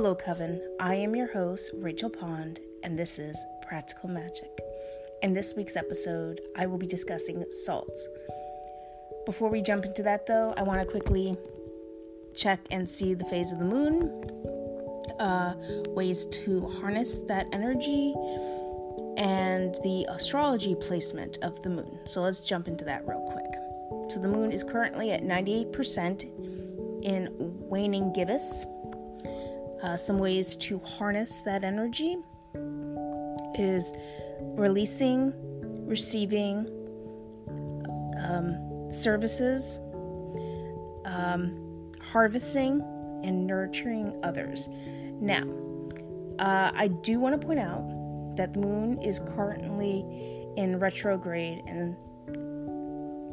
Hello, Coven. I am your host, Rachel Pond, and this is Practical Magic. In this week's episode, I will be discussing salt. Before we jump into that, though, I want to quickly check and see the phase of the moon, uh, ways to harness that energy, and the astrology placement of the moon. So let's jump into that real quick. So the moon is currently at 98% in waning gibbous. Uh, some ways to harness that energy is releasing, receiving um, services, um, harvesting, and nurturing others. Now, uh, I do want to point out that the moon is currently in retrograde, and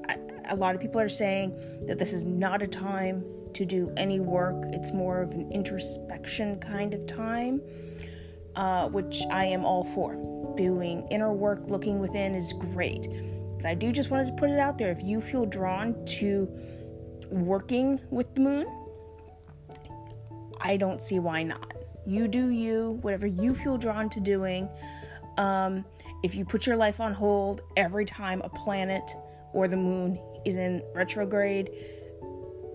I, a lot of people are saying that this is not a time to do any work. It's more of an introspection kind of time, uh, which I am all for. Doing inner work, looking within is great. But I do just wanted to put it out there. If you feel drawn to working with the moon, I don't see why not. You do you, whatever you feel drawn to doing. Um, if you put your life on hold every time a planet or the moon is in retrograde,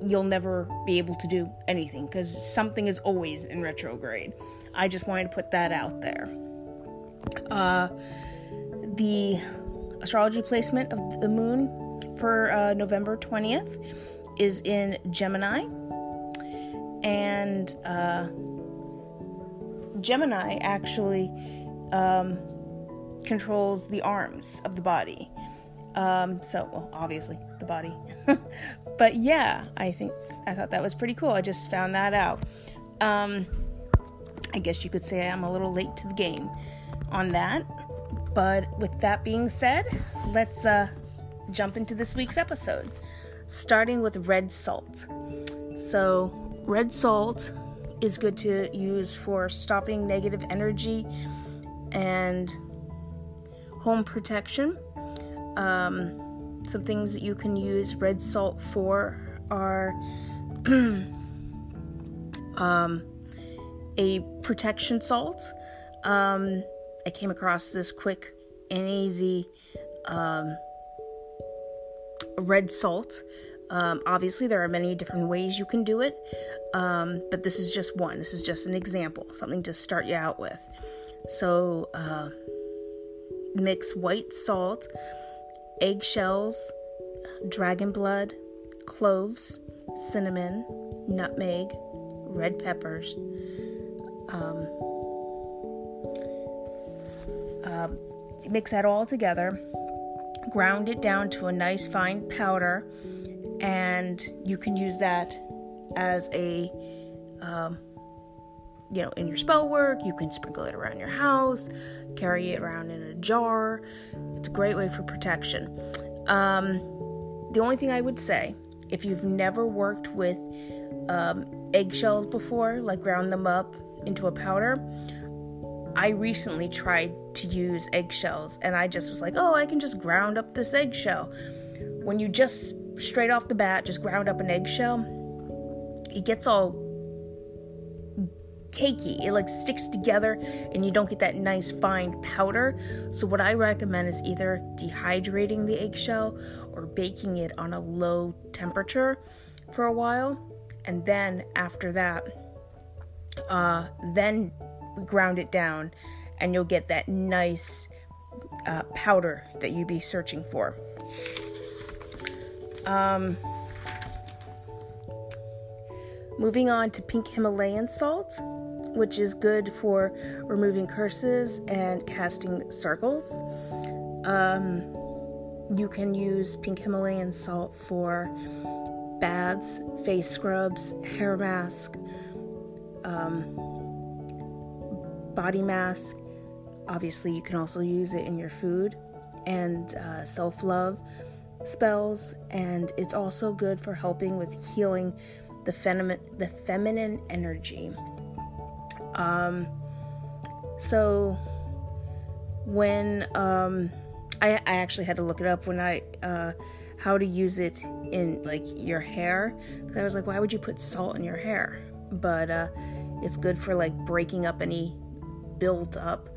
you'll never be able to do anything because something is always in retrograde. I just wanted to put that out there. Uh, the astrology placement of the moon for uh, November 20th is in Gemini. And uh, Gemini actually um, controls the arms of the body. Um, so, well, obviously, the body. but yeah, I think I thought that was pretty cool. I just found that out. Um, I guess you could say I'm a little late to the game on that. But with that being said, let's uh, jump into this week's episode, starting with red salt. So, red salt is good to use for stopping negative energy and home protection. Um, some things that you can use red salt for are um, a protection salt. Um, I came across this quick and easy um, red salt. Um, obviously, there are many different ways you can do it, um, but this is just one. This is just an example, something to start you out with. So, uh, mix white salt, eggshells, dragon blood, cloves, cinnamon, nutmeg, red peppers. Um, um, mix that all together, ground it down to a nice fine powder, and you can use that as a um, you know, in your spell work. You can sprinkle it around your house, carry it around in a jar. It's a great way for protection. Um, the only thing I would say, if you've never worked with um, eggshells before, like ground them up into a powder, I recently tried to use eggshells and I just was like, oh, I can just ground up this eggshell. When you just straight off the bat just ground up an eggshell, it gets all cakey. It like sticks together and you don't get that nice fine powder. So what I recommend is either dehydrating the eggshell or baking it on a low temperature for a while and then after that uh, then ground it down and you'll get that nice uh, powder that you'd be searching for. Um, moving on to pink Himalayan salt which is good for removing curses and casting circles. Um, you can use pink Himalayan salt for baths, face scrubs, hair mask, um, body mask. Obviously, you can also use it in your food and uh, self love spells, and it's also good for helping with healing the, fem- the feminine energy. Um, so when um, I, I actually had to look it up when I uh, how to use it in like your hair because I was like, why would you put salt in your hair? But uh, It's good for like breaking up any built up,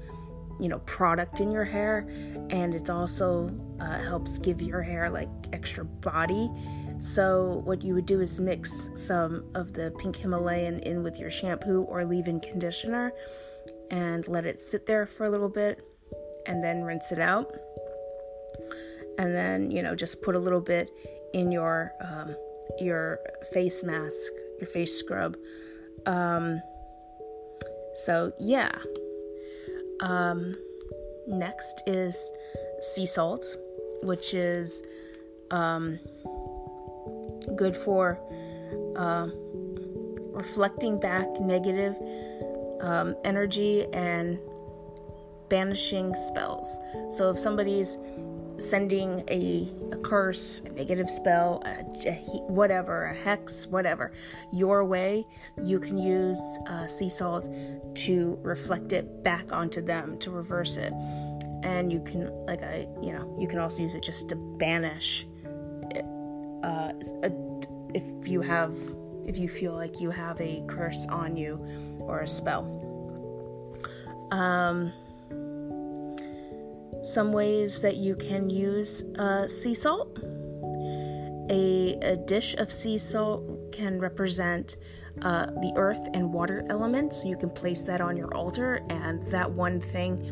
you know, product in your hair, and it also uh, helps give your hair like extra body. So, what you would do is mix some of the pink Himalayan in with your shampoo or leave in conditioner and let it sit there for a little bit and then rinse it out. And then, you know, just put a little bit in your um, your face mask, your face scrub. Um, so yeah. Um, next is sea salt, which is um, good for uh, reflecting back negative um, energy and banishing spells. So if somebody's sending a, a curse, a negative spell, a, a, whatever, a hex, whatever, your way, you can use uh, sea salt to reflect it back onto them, to reverse it. And you can, like I, you know, you can also use it just to banish uh, a, if you have, if you feel like you have a curse on you or a spell. Um, some ways that you can use uh, sea salt. A, a, dish of sea salt can represent uh, the earth and water elements. So you can place that on your altar, and that one thing,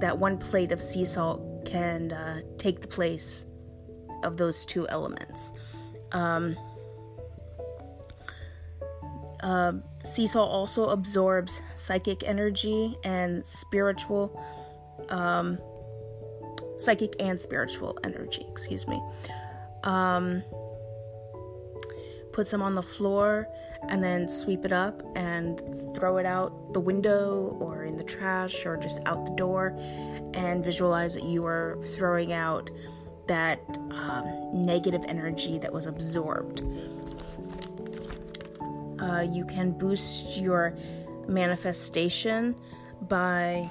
that one plate of sea salt can uh, take the place of those two elements. Um, uh, sea salt also absorbs psychic energy and spiritual um, psychic and spiritual energy, excuse me. Um, put some on the floor and then sweep it up and throw it out the window or in the trash or just out the door and visualize that you are throwing out that um, negative energy that was absorbed. Uh, you can boost your manifestation by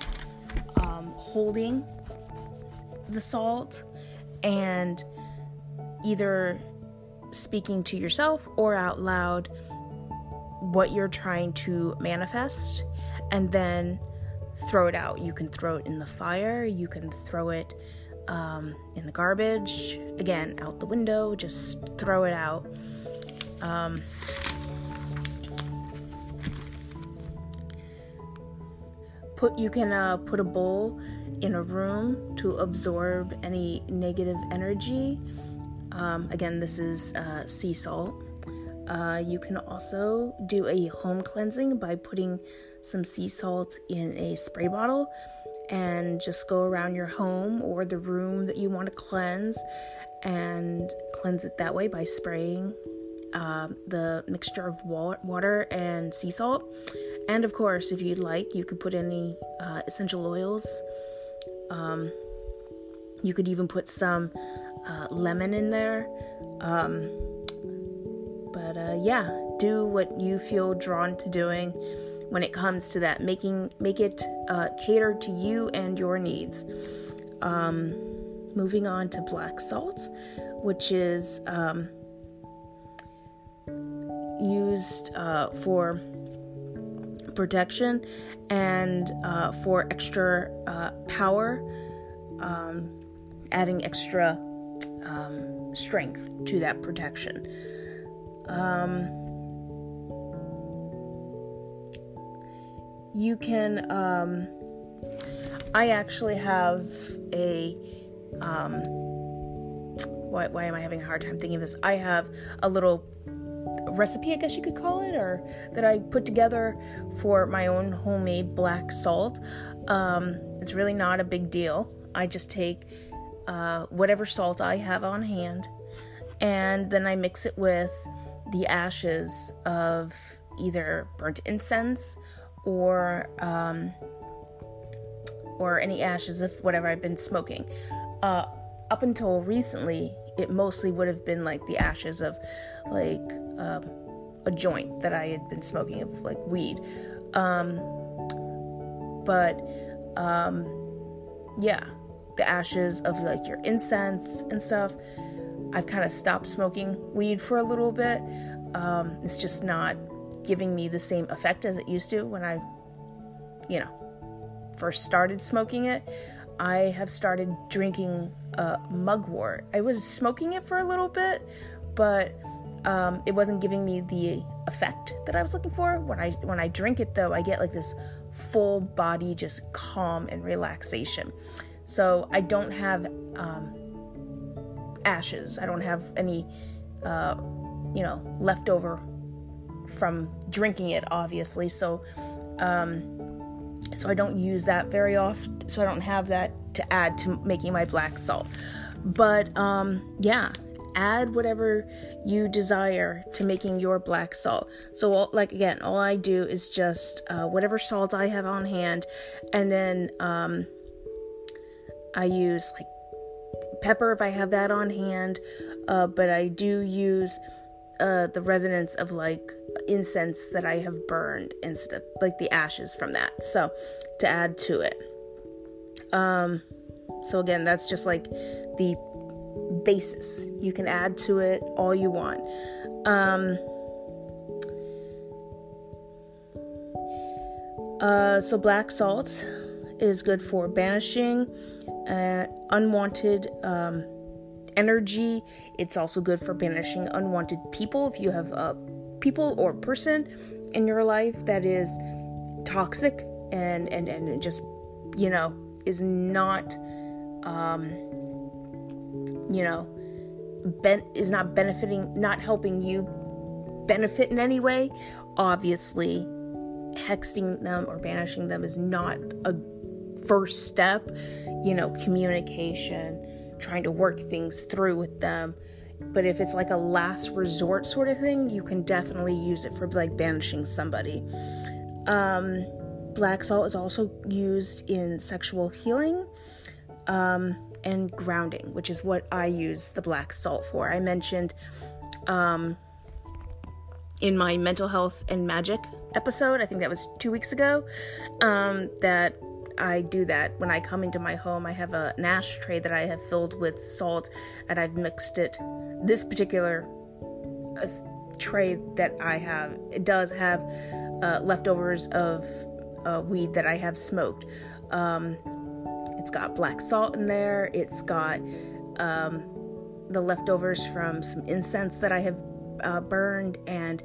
um, holding the salt and either speaking to yourself or out loud what you're trying to manifest and then throw it out. You can throw it in the fire, you can throw it um, in the garbage, again, out the window, just throw it out. Um, put you can uh, put a bowl in a room to absorb any negative energy. Um, again, this is uh, sea salt. Uh, you can also do a home cleansing by putting some sea salt in a spray bottle and just go around your home or the room that you want to cleanse and cleanse it that way by spraying uh, the mixture of water and sea salt. And of course, if you'd like, you could put any uh, essential oils um, you could even put some uh, lemon in there. Um, but uh, yeah, do what you feel drawn to doing when it comes to that. Making make it uh, cater to you and your needs. Um, moving on to black salt, which is um, used uh, for protection and uh, for extra uh, power, um, adding extra um, strength to that protection. You can, um, I actually have a, um, why, why am I having a hard time thinking of this? I have a little recipe, I guess you could call it, or that I put together for my own homemade black salt. Um, it's really not a big deal. I just take uh, whatever salt I have on hand and then I mix it with the ashes of either burnt incense or um, or any ashes of whatever I've been smoking. Uh, up until recently, it mostly would have been like the ashes of like um, a joint that I had been smoking of like weed. Um, but um, yeah, the ashes of like your incense and stuff. I've kind of stopped smoking weed for a little bit. Um, it's just not giving me the same effect as it used to when I, you know, first started smoking it. I have started drinking uh, mugwort. I was smoking it for a little bit, but um, it wasn't giving me the effect that I was looking for. When I when I drink it though, I get like this full body just calm and relaxation. So I don't have um, ashes. I don't have any, uh, you know, leftover from drinking it, obviously. So, um, so I don't use that very often. So I don't have that to add to making my black salt. But um, yeah, add whatever you desire to making your black salt. So, like again, all I do is just uh, whatever salt I have on hand, and then um, I use like pepper if I have that on hand, uh, but I do use uh, the resonance of like incense that I have burned instead, like the ashes from that. So to add to it. Um, so again, that's just like the basis. You can add to it all you want. Um, uh, so black salt is good for banishing uh, unwanted um, energy. It's also good for banishing unwanted people. If you have a people or person in your life that is toxic and and and just you know is not um, you know ben- is not benefiting, not helping you benefit in any way. Obviously, hexing them or banishing them is not a first step, you know, communication, trying to work things through with them. But if it's like a last resort sort of thing, you can definitely use it for like banishing somebody. Um, black salt is also used in sexual healing um, and grounding, which is what I use the black salt for. I mentioned um, in my mental health and magic episode, I think that was two weeks ago, um, that I do that when I come into my home. I have a, an ashtray that I have filled with salt and I've mixed it. This particular uh, tray that I have, it does have uh, leftovers of uh, weed that I have smoked. Um, it's got black salt in there, it's got um, the leftovers from some incense that I have uh, burned, and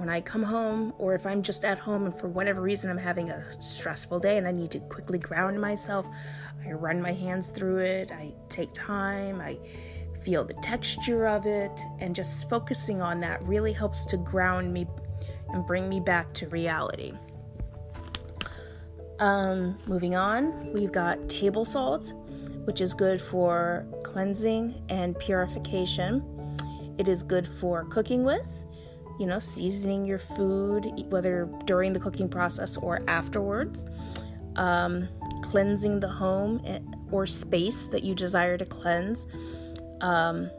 when I come home, or if I'm just at home and for whatever reason I'm having a stressful day and I need to quickly ground myself, I run my hands through it, I take time, I feel the texture of it, and just focusing on that really helps to ground me and bring me back to reality. Um, moving on, we've got table salt, which is good for cleansing and purification. It is good for cooking with you know, seasoning your food, whether during the cooking process or afterwards, um, cleansing the home eh, or space that you desire to cleanse. Um,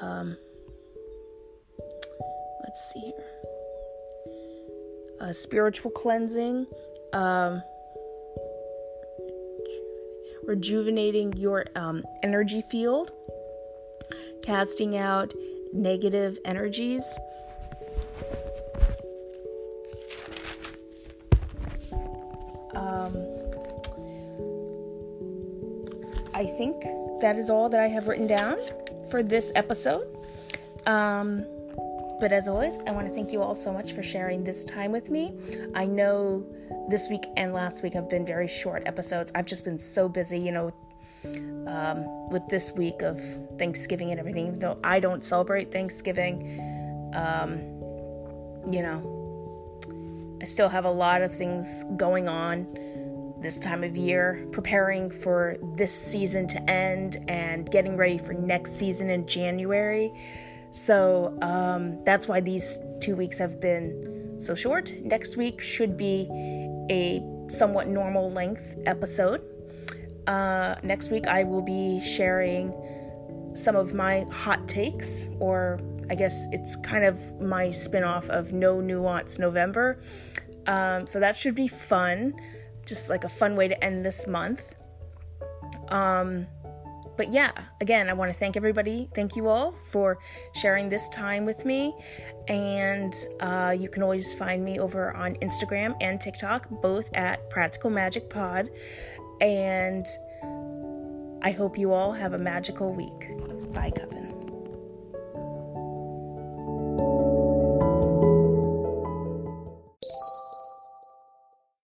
um, let's see here. Uh, spiritual cleansing, um, rejuvenating your um, energy field, casting out negative energies. Um, I think that is all that I have written down for this episode. Um, but as always, I want to thank you all so much for sharing this time with me. I know this week and last week have been very short episodes. I've just been so busy, you know, um, with this week of Thanksgiving and everything, even though I don't celebrate Thanksgiving, um, you know, I still have a lot of things going on this time of year, preparing for this season to end and getting ready for next season in January. So um, that's why these two weeks have been so short. Next week should be a somewhat normal length episode. Uh, next week, I will be sharing some of my hot takes, or I guess it's kind of my spin off of No Nuance November. Um, so that should be fun, just like a fun way to end this month. Um, but yeah, again, I want to thank everybody. Thank you all for sharing this time with me. And uh, you can always find me over on Instagram and TikTok, both at Practical Magic Pod and I hope you all have a magical week. Bye, Coven.